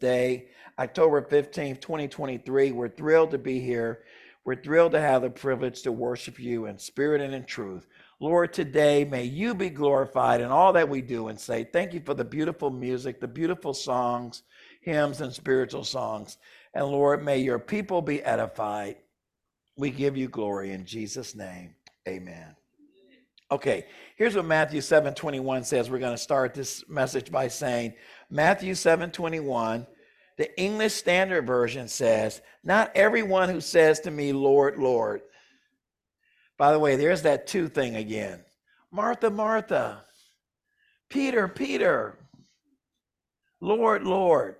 day, October 15th, 2023. We're thrilled to be here. We're thrilled to have the privilege to worship you in spirit and in truth. Lord, today may you be glorified in all that we do and say, Thank you for the beautiful music, the beautiful songs, hymns, and spiritual songs. And Lord, may your people be edified. We give you glory in Jesus' name. Amen. Okay, here's what Matthew 7 21 says. We're going to start this message by saying, Matthew 7 21, the English Standard Version says, Not everyone who says to me, Lord, Lord. By the way, there's that two thing again. Martha, Martha, Peter, Peter, Lord, Lord.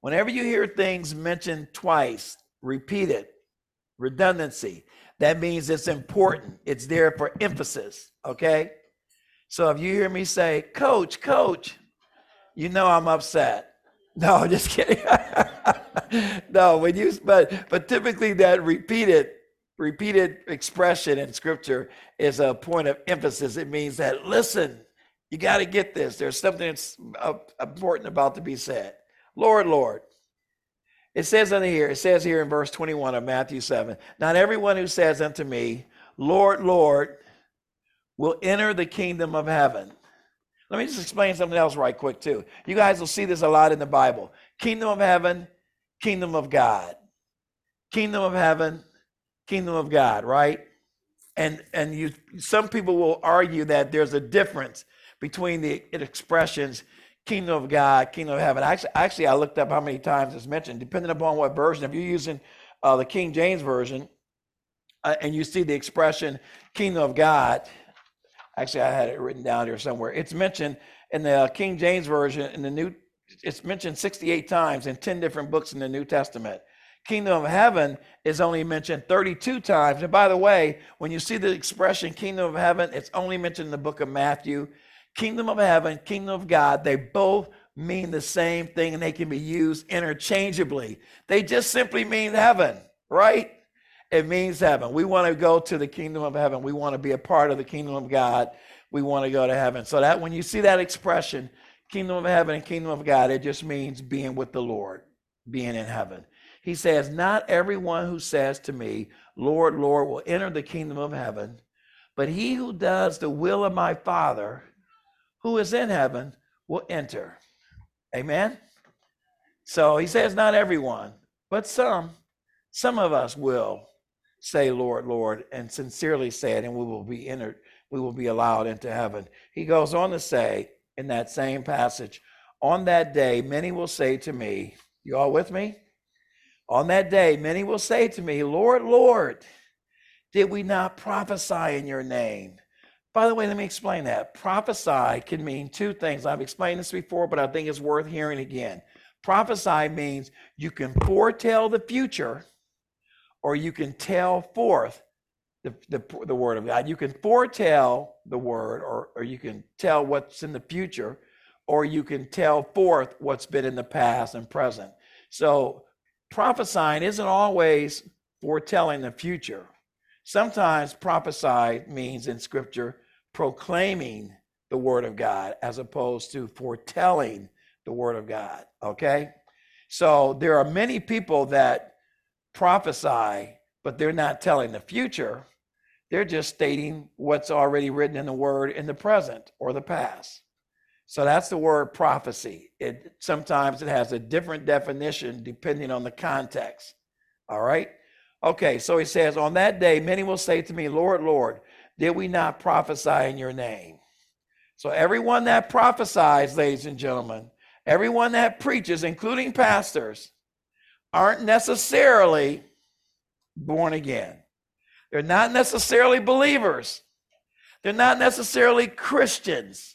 Whenever you hear things mentioned twice, repeat it, redundancy, that means it's important. It's there for emphasis, okay? So if you hear me say, Coach, Coach, you know I'm upset. No, just kidding. no, when you but but typically that repeated repeated expression in scripture is a point of emphasis. It means that listen, you got to get this. There's something that's uh, important about to be said. Lord, Lord. It says in here, it says here in verse 21 of Matthew 7, not everyone who says unto me, Lord, Lord, will enter the kingdom of heaven. Let me just explain something else right quick, too. You guys will see this a lot in the Bible. Kingdom of heaven, kingdom of God. Kingdom of heaven, kingdom of God, right? And and you some people will argue that there's a difference between the expressions kingdom of God, kingdom of heaven. Actually, actually, I looked up how many times it's mentioned, depending upon what version. If you're using uh, the King James version, uh, and you see the expression kingdom of God, actually, I had it written down here somewhere. It's mentioned in the King James version in the New. It's mentioned 68 times in 10 different books in the New Testament. Kingdom of heaven is only mentioned 32 times. And by the way, when you see the expression kingdom of heaven, it's only mentioned in the book of Matthew kingdom of heaven, kingdom of God, they both mean the same thing and they can be used interchangeably. They just simply mean heaven, right? It means heaven. We want to go to the kingdom of heaven. We want to be a part of the kingdom of God. We want to go to heaven. So that when you see that expression, kingdom of heaven and kingdom of God, it just means being with the Lord, being in heaven. He says, Not everyone who says to me, Lord, Lord, will enter the kingdom of heaven, but he who does the will of my Father who is in heaven will enter. Amen. So he says, not everyone, but some, some of us will say, Lord, Lord, and sincerely say it, and we will be entered, we will be allowed into heaven. He goes on to say in that same passage, on that day, many will say to me, You all with me? On that day, many will say to me, Lord, Lord, did we not prophesy in your name? By the way, let me explain that. Prophesy can mean two things. I've explained this before, but I think it's worth hearing again. Prophesy means you can foretell the future or you can tell forth the, the, the word of God. You can foretell the word or, or you can tell what's in the future or you can tell forth what's been in the past and present. So prophesying isn't always foretelling the future. Sometimes prophesy means in scripture proclaiming the word of God as opposed to foretelling the word of God. Okay? So there are many people that prophesy, but they're not telling the future. They're just stating what's already written in the word in the present or the past. So that's the word prophecy. It sometimes it has a different definition depending on the context. All right? Okay, so he says, On that day, many will say to me, Lord, Lord, did we not prophesy in your name? So, everyone that prophesies, ladies and gentlemen, everyone that preaches, including pastors, aren't necessarily born again. They're not necessarily believers. They're not necessarily Christians.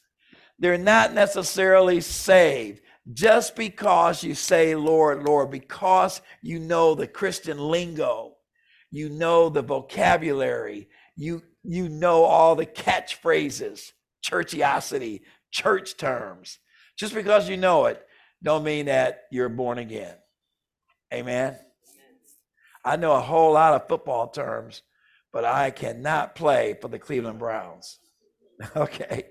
They're not necessarily saved. Just because you say, Lord, Lord, because you know the Christian lingo, you know the vocabulary, you you know all the catchphrases, churchiosity, church terms. Just because you know it, don't mean that you're born again. Amen. I know a whole lot of football terms, but I cannot play for the Cleveland Browns. Okay.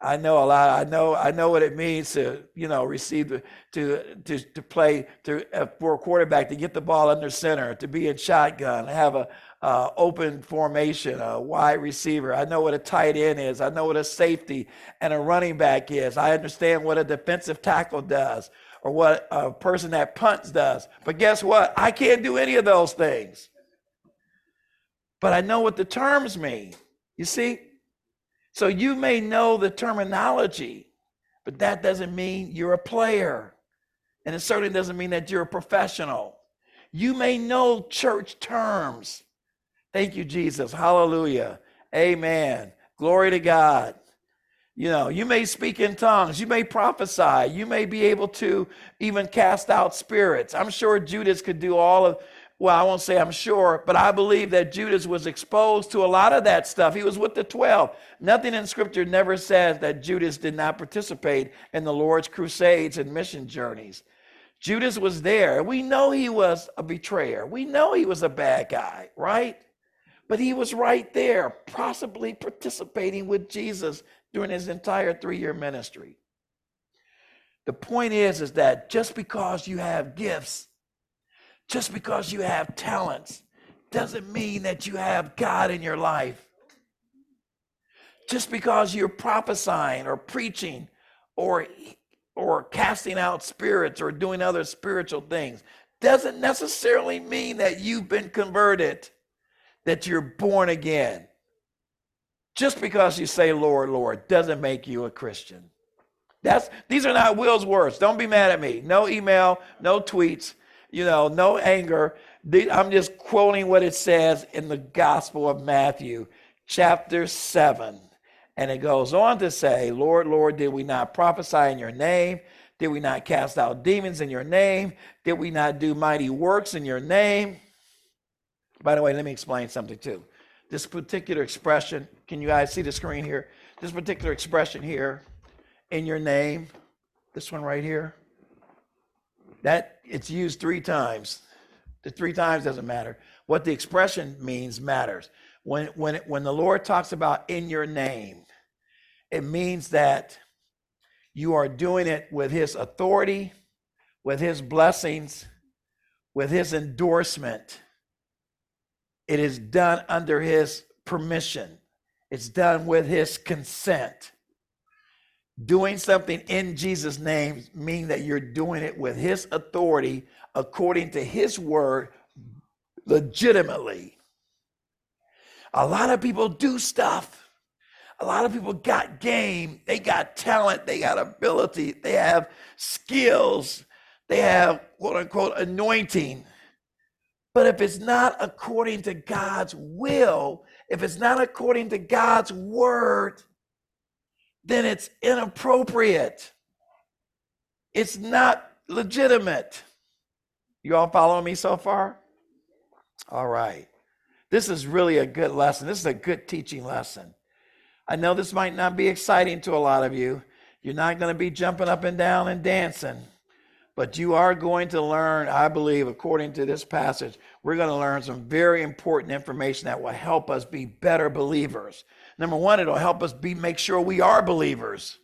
I know a lot. I know I know what it means to you know receive the, to to to play to uh, for a quarterback to get the ball under center, to be in shotgun, have a uh, open formation, a wide receiver. I know what a tight end is. I know what a safety and a running back is. I understand what a defensive tackle does or what a person that punts does. But guess what? I can't do any of those things. But I know what the terms mean. You see? So you may know the terminology, but that doesn't mean you're a player. And it certainly doesn't mean that you're a professional. You may know church terms. Thank you, Jesus. Hallelujah. Amen. Glory to God. You know, you may speak in tongues, you may prophesy, you may be able to even cast out spirits. I'm sure Judas could do all of well, I won't say I'm sure, but I believe that Judas was exposed to a lot of that stuff. He was with the 12. Nothing in scripture never says that Judas did not participate in the Lord's crusades and mission journeys. Judas was there. We know he was a betrayer. We know he was a bad guy, right? But he was right there, possibly participating with Jesus during his entire three year ministry. The point is, is that just because you have gifts just because you have talents doesn't mean that you have God in your life. Just because you're prophesying or preaching or or casting out spirits or doing other spiritual things doesn't necessarily mean that you've been converted, that you're born again. Just because you say Lord, Lord doesn't make you a Christian. That's these are not Will's words. Don't be mad at me. No email, no tweets you know, no anger. I'm just quoting what it says in the Gospel of Matthew, chapter 7. And it goes on to say, Lord, Lord, did we not prophesy in your name? Did we not cast out demons in your name? Did we not do mighty works in your name? By the way, let me explain something too. This particular expression, can you guys see the screen here? This particular expression here, in your name, this one right here, that it's used three times. The three times doesn't matter. What the expression means matters. When when when the Lord talks about in your name, it means that you are doing it with his authority, with his blessings, with his endorsement. It is done under his permission. It's done with his consent doing something in Jesus' name mean that you're doing it with his authority according to his word legitimately. A lot of people do stuff. A lot of people got game, they got talent, they got ability, they have skills, they have quote unquote anointing. But if it's not according to God's will, if it's not according to God's word, then it's inappropriate. It's not legitimate. You all following me so far? All right. This is really a good lesson. This is a good teaching lesson. I know this might not be exciting to a lot of you. You're not going to be jumping up and down and dancing, but you are going to learn, I believe, according to this passage, we're going to learn some very important information that will help us be better believers. Number one, it'll help us be make sure we are believers.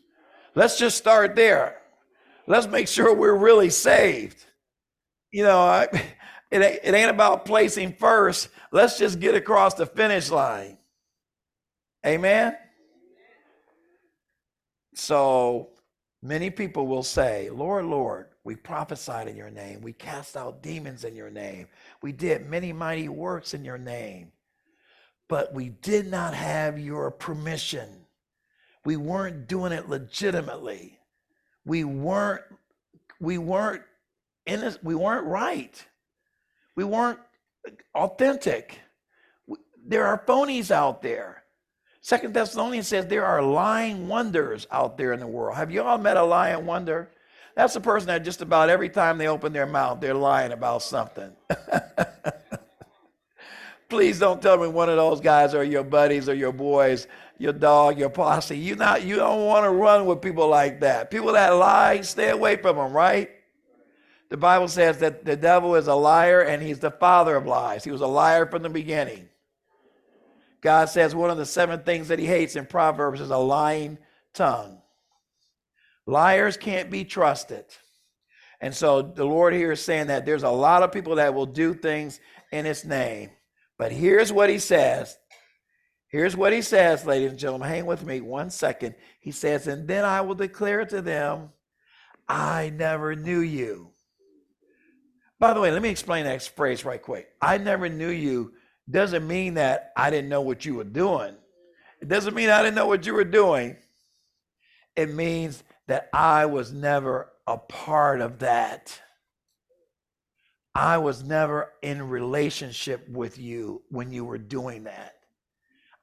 Let's just start there. Let's make sure we're really saved. You know, I, it, it ain't about placing first. Let's just get across the finish line. Amen. So many people will say, Lord, Lord, we prophesied in your name. We cast out demons in your name. We did many mighty works in your name but we did not have your permission. We weren't doing it legitimately. We weren't we weren't in this, we weren't right. We weren't authentic. There are phonies out there. Second Thessalonians says there are lying wonders out there in the world. Have you all met a lying wonder? That's a person that just about every time they open their mouth, they're lying about something. Please don't tell me one of those guys are your buddies or your boys, your dog, your posse. You not you don't want to run with people like that. People that lie, stay away from them, right? The Bible says that the devil is a liar and he's the father of lies. He was a liar from the beginning. God says one of the seven things that he hates in Proverbs is a lying tongue. Liars can't be trusted. And so the Lord here is saying that there's a lot of people that will do things in his name. But here's what he says. Here's what he says, ladies and gentlemen. Hang with me one second. He says, And then I will declare to them, I never knew you. By the way, let me explain that phrase right quick. I never knew you doesn't mean that I didn't know what you were doing. It doesn't mean I didn't know what you were doing. It means that I was never a part of that. I was never in relationship with you when you were doing that.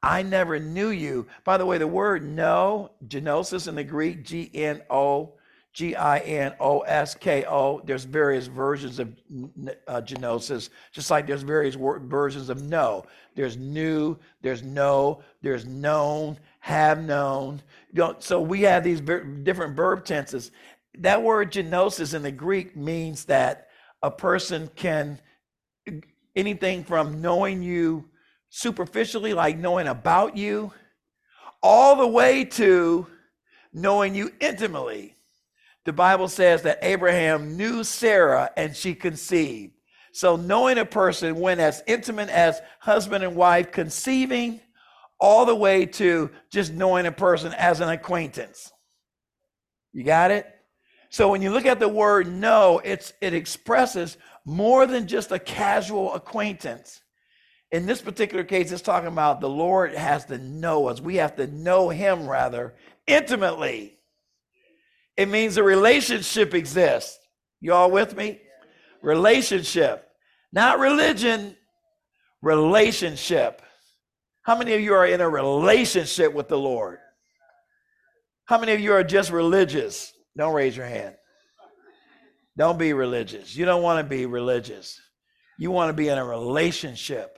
I never knew you. By the way, the word know, genosis in the Greek, G N O, G I N O S K O. There's various versions of uh, genosis, just like there's various versions of know. There's new, there's know, there's known, have known. So we have these different verb tenses. That word genosis in the Greek means that a person can anything from knowing you superficially, like knowing about you, all the way to knowing you intimately. The Bible says that Abraham knew Sarah and she conceived. So, knowing a person went as intimate as husband and wife, conceiving, all the way to just knowing a person as an acquaintance. You got it? So when you look at the word know, it's it expresses more than just a casual acquaintance. In this particular case, it's talking about the Lord has to know us. We have to know him rather intimately. It means a relationship exists. You all with me? Relationship. Not religion, relationship. How many of you are in a relationship with the Lord? How many of you are just religious? Don't raise your hand. Don't be religious. You don't want to be religious. You want to be in a relationship.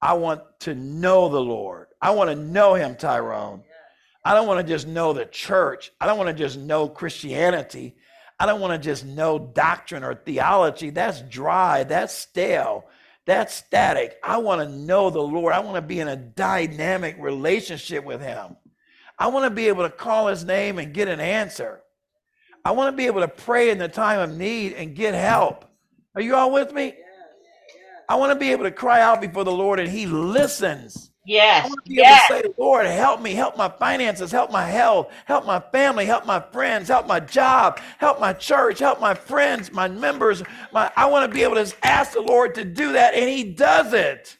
I want to know the Lord. I want to know him, Tyrone. I don't want to just know the church. I don't want to just know Christianity. I don't want to just know doctrine or theology. That's dry. That's stale. That's static. I want to know the Lord. I want to be in a dynamic relationship with him. I want to be able to call his name and get an answer. I want to be able to pray in the time of need and get help. Are you all with me? I want to be able to cry out before the Lord and he listens. Yes. I want to be yes. able to say, Lord, help me, help my finances, help my health, help my family, help my friends, help my job, help my church, help my friends, my members. My, I want to be able to ask the Lord to do that, and He does it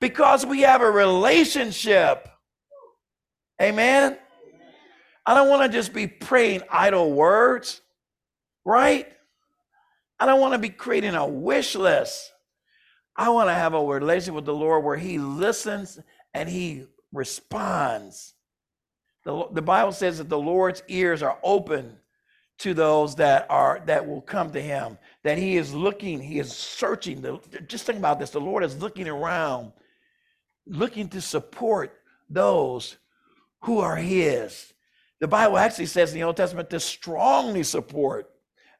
because we have a relationship. Amen. I don't want to just be praying idle words, right? I don't want to be creating a wish list. I want to have a relationship with the Lord where He listens and He responds. The, the Bible says that the Lord's ears are open to those that are that will come to him that he is looking he is searching the, just think about this the lord is looking around looking to support those who are his the bible actually says in the old testament to strongly support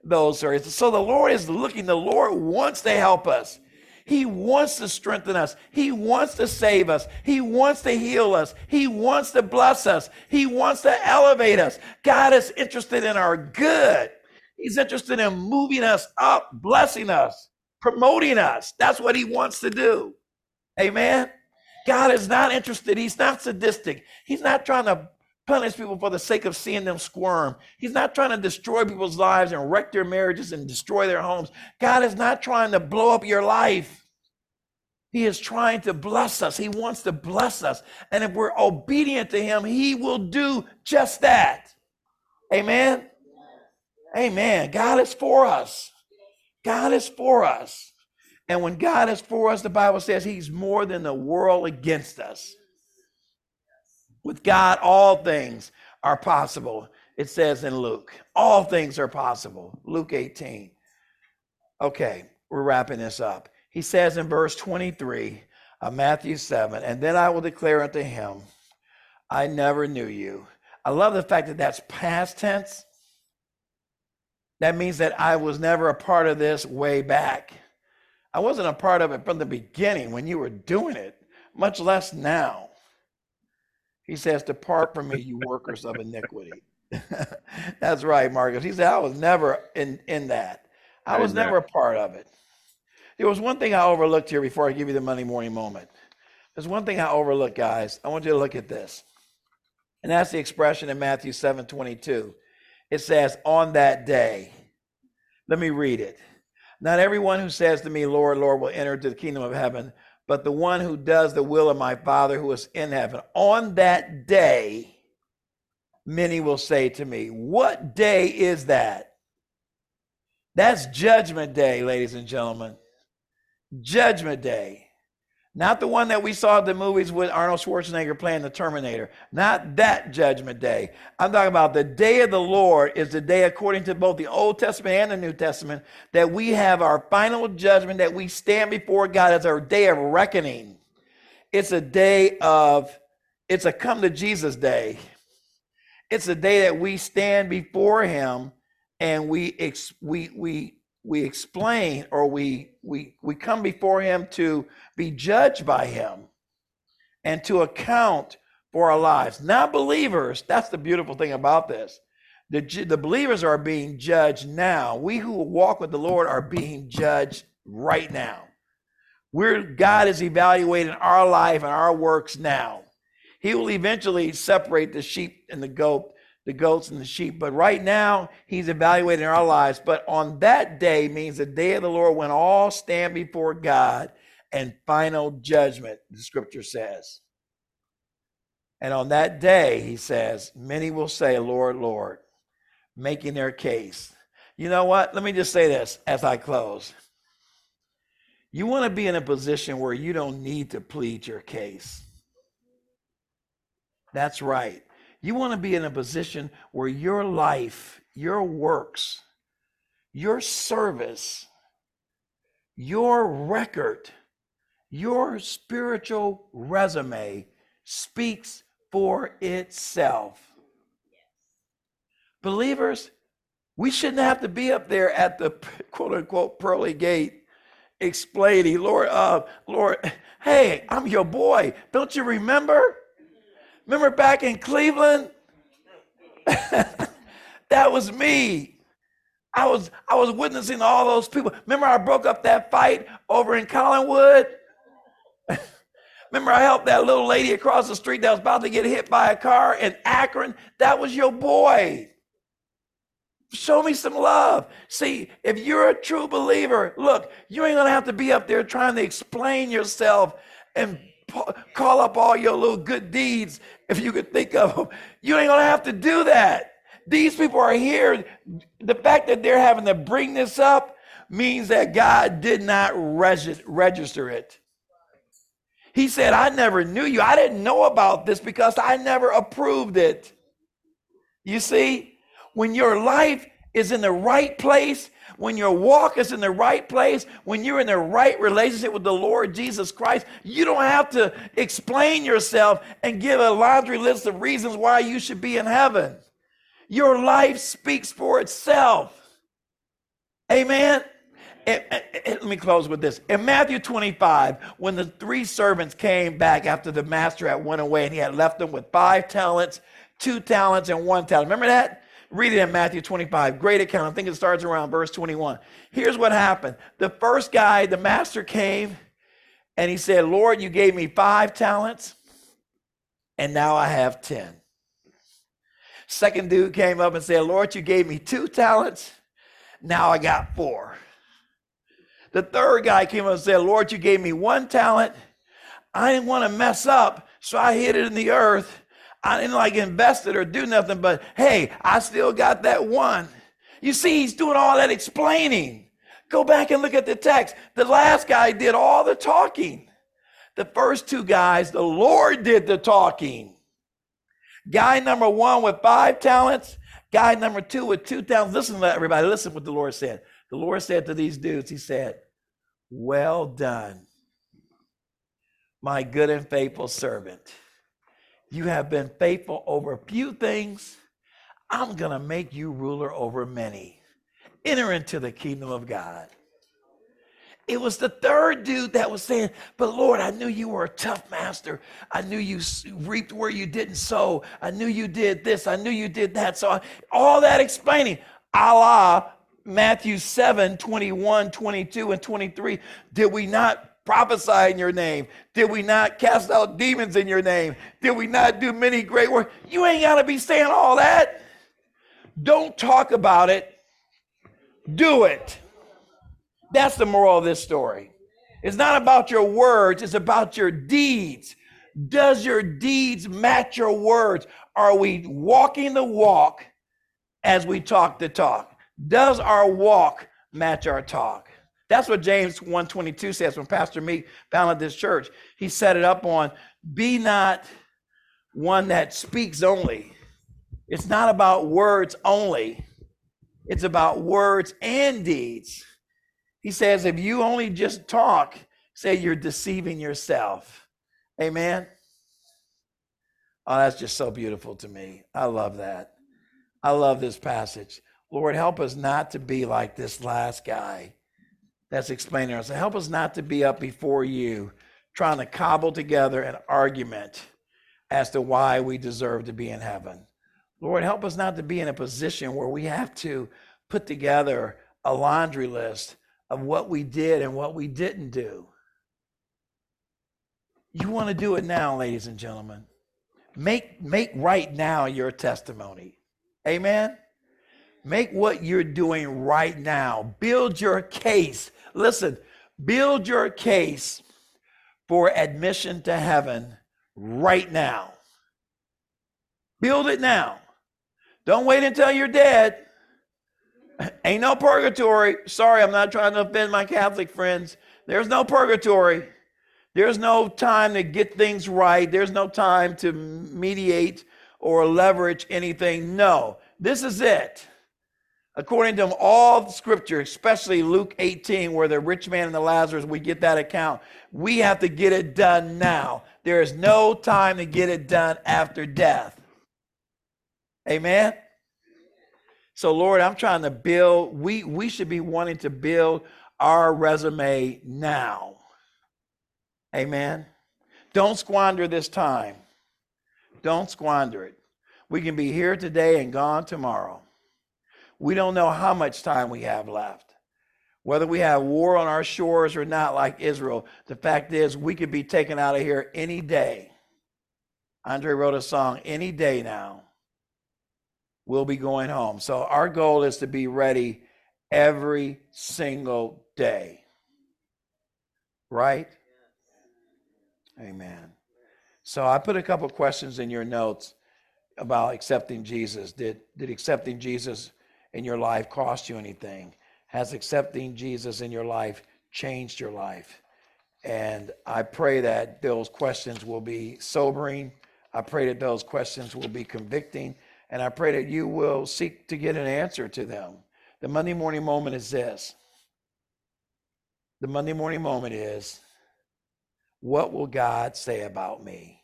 those who are his. so the lord is looking the lord wants to help us he wants to strengthen us. He wants to save us. He wants to heal us. He wants to bless us. He wants to elevate us. God is interested in our good. He's interested in moving us up, blessing us, promoting us. That's what he wants to do. Amen. God is not interested. He's not sadistic. He's not trying to punish people for the sake of seeing them squirm. He's not trying to destroy people's lives and wreck their marriages and destroy their homes. God is not trying to blow up your life. He is trying to bless us. He wants to bless us. And if we're obedient to Him, He will do just that. Amen. Amen. God is for us. God is for us. And when God is for us, the Bible says He's more than the world against us. With God, all things are possible. It says in Luke, all things are possible. Luke 18. Okay, we're wrapping this up. He says in verse 23 of Matthew 7, and then I will declare unto him, I never knew you. I love the fact that that's past tense. That means that I was never a part of this way back. I wasn't a part of it from the beginning when you were doing it, much less now. He says, Depart from me, you workers of iniquity. That's right, Marcus. He said, I was never in, in that. I was never a part of it. There was one thing I overlooked here before I give you the Monday morning moment. There's one thing I overlooked, guys. I want you to look at this. And that's the expression in Matthew 7 22. It says, On that day. Let me read it. Not everyone who says to me, Lord, Lord, will enter into the kingdom of heaven, but the one who does the will of my Father who is in heaven. On that day, many will say to me, What day is that? That's Judgment Day, ladies and gentlemen. Judgment Day. Not the one that we saw at the movies with Arnold Schwarzenegger playing the Terminator. Not that judgment day. I'm talking about the day of the Lord is the day, according to both the Old Testament and the New Testament, that we have our final judgment, that we stand before God as our day of reckoning. It's a day of, it's a come to Jesus day. It's a day that we stand before Him and we, ex, we, we, we explain or we we we come before him to be judged by him and to account for our lives. Not believers. That's the beautiful thing about this. The, the believers are being judged now. We who walk with the lord are being judged right now. We're god is evaluating our life and our works now. He will eventually separate the sheep and the goat the goats and the sheep. But right now, he's evaluating our lives. But on that day means the day of the Lord when all stand before God and final judgment, the scripture says. And on that day, he says, many will say, Lord, Lord, making their case. You know what? Let me just say this as I close. You want to be in a position where you don't need to plead your case. That's right. You want to be in a position where your life, your works, your service, your record, your spiritual resume speaks for itself. Believers, we shouldn't have to be up there at the quote unquote pearly gate explaining, Lord, uh, Lord, hey, I'm your boy. Don't you remember? Remember back in Cleveland? that was me. I was I was witnessing all those people. Remember I broke up that fight over in Collinwood? Remember I helped that little lady across the street that was about to get hit by a car in Akron? That was your boy. Show me some love. See, if you're a true believer, look, you ain't gonna have to be up there trying to explain yourself and call up all your little good deeds if you could think of them. You ain't gonna have to do that. These people are here. The fact that they're having to bring this up means that God did not reg- register it. He said, I never knew you. I didn't know about this because I never approved it. You see, when your life is in the right place, when your walk is in the right place, when you're in the right relationship with the Lord Jesus Christ, you don't have to explain yourself and give a laundry list of reasons why you should be in heaven. Your life speaks for itself. Amen. Let me close with this. In Matthew 25, when the three servants came back after the master had went away and he had left them with five talents, two talents, and one talent. Remember that? Read it in Matthew 25. Great account. I think it starts around verse 21. Here's what happened. The first guy, the master came and he said, Lord, you gave me five talents, and now I have 10. Second dude came up and said, Lord, you gave me two talents, now I got four. The third guy came up and said, Lord, you gave me one talent. I didn't want to mess up, so I hid it in the earth I didn't like invest it or do nothing, but hey, I still got that one. You see, he's doing all that explaining. Go back and look at the text. The last guy did all the talking. The first two guys, the Lord did the talking. Guy number one with five talents, guy number two with two talents. Listen to that, everybody. Listen what the Lord said. The Lord said to these dudes, He said, Well done, my good and faithful servant. You have been faithful over a few things. I'm going to make you ruler over many. Enter into the kingdom of God. It was the third dude that was saying, But Lord, I knew you were a tough master. I knew you reaped where you didn't sow. I knew you did this. I knew you did that. So all that explaining, à la, Matthew 7 21, 22, and 23. Did we not prophesy in your name? Did we not cast out demons in your name? Did we not do many great works? You ain't got to be saying all that. Don't talk about it, do it. That's the moral of this story. It's not about your words, it's about your deeds. Does your deeds match your words? Are we walking the walk as we talk the talk? Does our walk match our talk? That's what James 122 says when Pastor Meek founded this church. He set it up on be not one that speaks only. It's not about words only. It's about words and deeds. He says, if you only just talk, say you're deceiving yourself. Amen. Oh, that's just so beautiful to me. I love that. I love this passage. Lord, help us not to be like this last guy that's explaining us. Help us not to be up before you trying to cobble together an argument as to why we deserve to be in heaven. Lord, help us not to be in a position where we have to put together a laundry list of what we did and what we didn't do. You want to do it now, ladies and gentlemen. Make, make right now your testimony. Amen. Make what you're doing right now. Build your case. Listen, build your case for admission to heaven right now. Build it now. Don't wait until you're dead. Ain't no purgatory. Sorry, I'm not trying to offend my Catholic friends. There's no purgatory. There's no time to get things right. There's no time to mediate or leverage anything. No, this is it. According to all scripture, especially Luke 18, where the rich man and the Lazarus, we get that account. We have to get it done now. There is no time to get it done after death. Amen. So, Lord, I'm trying to build, we, we should be wanting to build our resume now. Amen. Don't squander this time. Don't squander it. We can be here today and gone tomorrow. We don't know how much time we have left. Whether we have war on our shores or not, like Israel, the fact is we could be taken out of here any day. Andre wrote a song, Any Day Now we'll be going home. So our goal is to be ready every single day. Right? Amen. So I put a couple questions in your notes about accepting Jesus. Did did accepting Jesus in your life cost you anything? Has accepting Jesus in your life changed your life? And I pray that those questions will be sobering. I pray that those questions will be convicting and I pray that you will seek to get an answer to them. The Monday morning moment is this. The Monday morning moment is what will God say about me?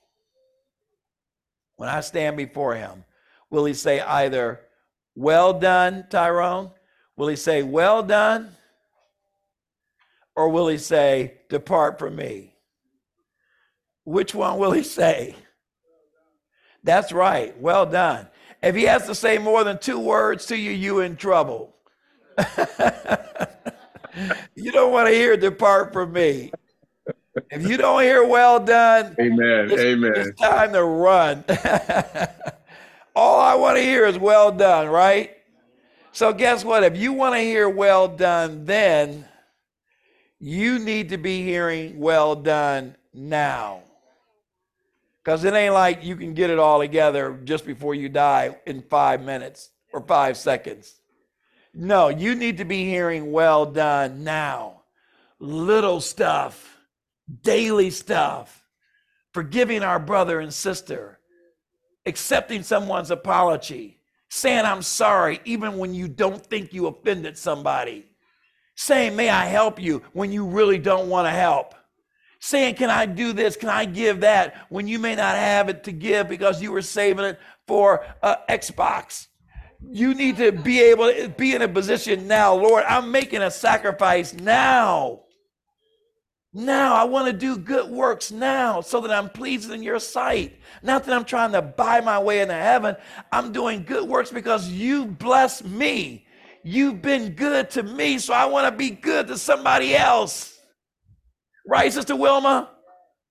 When I stand before him, will he say either, well done, Tyrone? Will he say, well done? Or will he say, depart from me? Which one will he say? That's right. Well done. If he has to say more than two words to you, you in trouble. you don't want to hear depart from me. If you don't hear well done, amen. It's, amen. It's time to run. All I want to hear is well done, right? So guess what? If you want to hear well done then, you need to be hearing well done now. Because it ain't like you can get it all together just before you die in five minutes or five seconds. No, you need to be hearing well done now. Little stuff, daily stuff, forgiving our brother and sister, accepting someone's apology, saying, I'm sorry, even when you don't think you offended somebody, saying, May I help you when you really don't want to help saying, Can I do this? Can I give that? When you may not have it to give because you were saving it for uh, Xbox. You need to be able to be in a position now, Lord. I'm making a sacrifice now. Now I want to do good works now so that I'm pleasing in your sight. Not that I'm trying to buy my way into heaven. I'm doing good works because you bless me. You've been good to me, so I want to be good to somebody else. Right, Sister Wilma?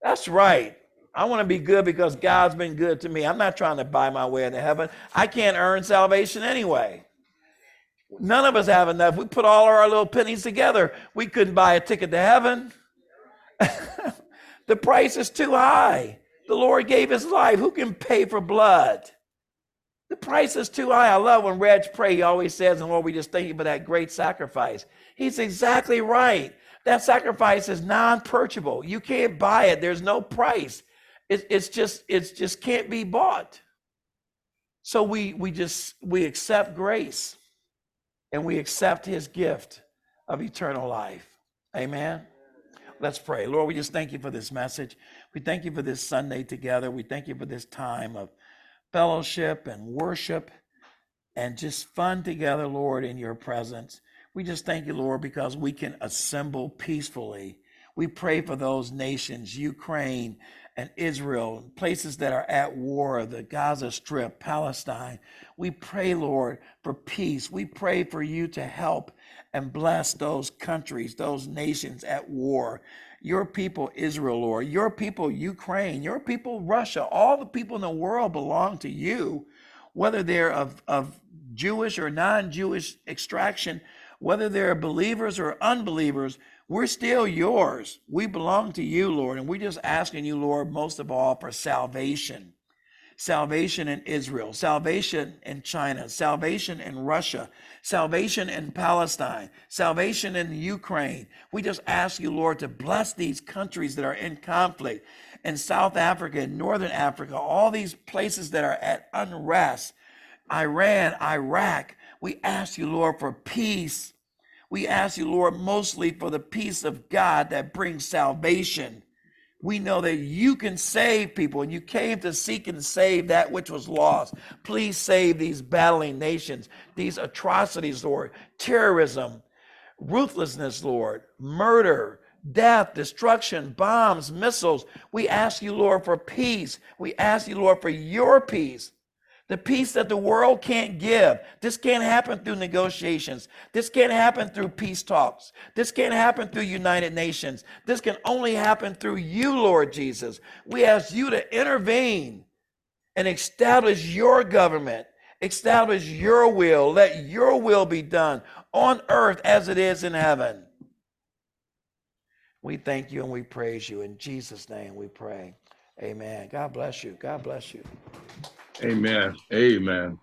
That's right. I want to be good because God's been good to me. I'm not trying to buy my way into heaven. I can't earn salvation anyway. None of us have enough. We put all our little pennies together. We couldn't buy a ticket to heaven. the price is too high. The Lord gave his life. Who can pay for blood? The price is too high. I love when Reg pray. He always says, and Lord, we just thank you for that great sacrifice. He's exactly right. That sacrifice is non-purchable. You can't buy it. There's no price. It, it's just, it's just can't be bought. So we we just we accept grace and we accept his gift of eternal life. Amen. Let's pray. Lord, we just thank you for this message. We thank you for this Sunday together. We thank you for this time of fellowship and worship and just fun together, Lord, in your presence. We just thank you, Lord, because we can assemble peacefully. We pray for those nations, Ukraine and Israel, places that are at war, the Gaza Strip, Palestine. We pray, Lord, for peace. We pray for you to help and bless those countries, those nations at war. Your people, Israel, Lord, your people, Ukraine, your people, Russia, all the people in the world belong to you, whether they're of, of Jewish or non Jewish extraction, whether they're believers or unbelievers, we're still yours. We belong to you, Lord. And we're just asking you, Lord, most of all for salvation salvation in Israel, salvation in China, salvation in Russia, salvation in Palestine, salvation in Ukraine. We just ask you, Lord, to bless these countries that are in conflict in South Africa and Northern Africa, all these places that are at unrest, Iran, Iraq. We ask you, Lord, for peace. We ask you, Lord, mostly for the peace of God that brings salvation we know that you can save people and you came to seek and save that which was lost. Please save these battling nations, these atrocities, Lord, terrorism, ruthlessness, Lord, murder, death, destruction, bombs, missiles. We ask you, Lord, for peace. We ask you, Lord, for your peace the peace that the world can't give. This can't happen through negotiations. This can't happen through peace talks. This can't happen through United Nations. This can only happen through you, Lord Jesus. We ask you to intervene and establish your government, establish your will. Let your will be done on earth as it is in heaven. We thank you and we praise you. In Jesus' name we pray. Amen. God bless you. God bless you. Amen. Amen.